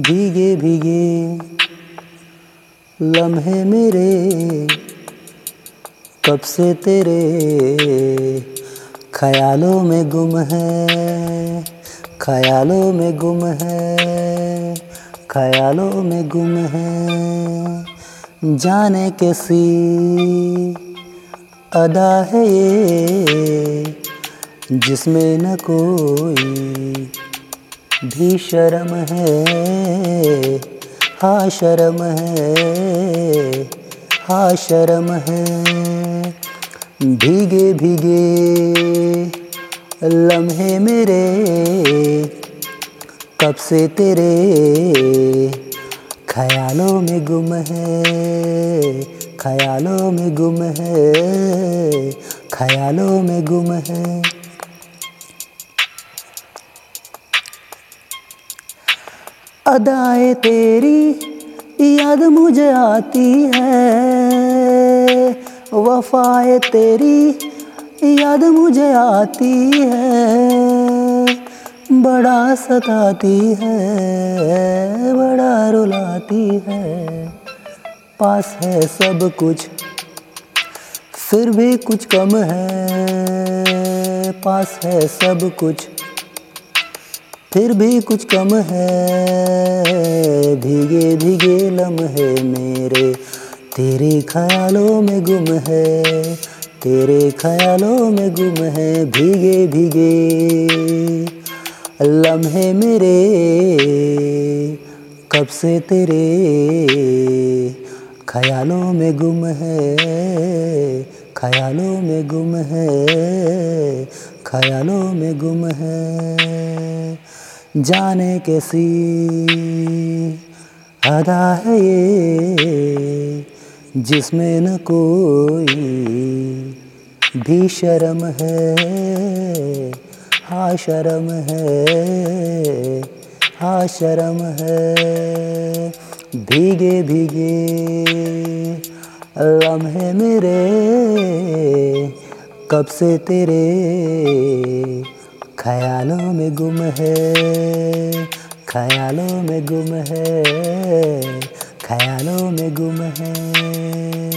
भीगे भीगे लम्हे मेरे, कब से तेरे ख्यालों में गुम है? ख्यालों में गुम है, ख्यालों में गुम है। जाने कैसी अदा है ये, जिसमें न कोई भी शर्म है हाँ शर्म है हाँ शर्म है। भीगे भीगे लम्हे मेरे, कब से तेरे ख्यालों में गुम है, ख्यालों में गुम है, ख्यालों में गुम है। अदाए तेरी याद मुझे आती है। वफाए तेरी याद मुझे आती है। बड़ा सताती है, बड़ा रुलाती है। पास है सब कुछ, फिर भी कुछ कम है। पास है सब कुछ फिर भी कुछ कम है। भीगे भीगे लम्हे मेरे। तेरे ख्यालों में गुम है। तेरे ख्यालों में गुम है। भीगे भीगे लम्हे मेरे। कब से तेरे ख्यालों में गुम है? ख्यालों में गुम है। ख्यालों में गुम है। जाने कैसी अदा है ये, जिसमें न कोई भी शर्म है। हाँ शर्म है हाँ शर्म है। भीगे भीगे लम्हे मेरे कब से तेरे ख्यालों में गुम है? ख्यालों में गुम है, ख्यालों में गुम है।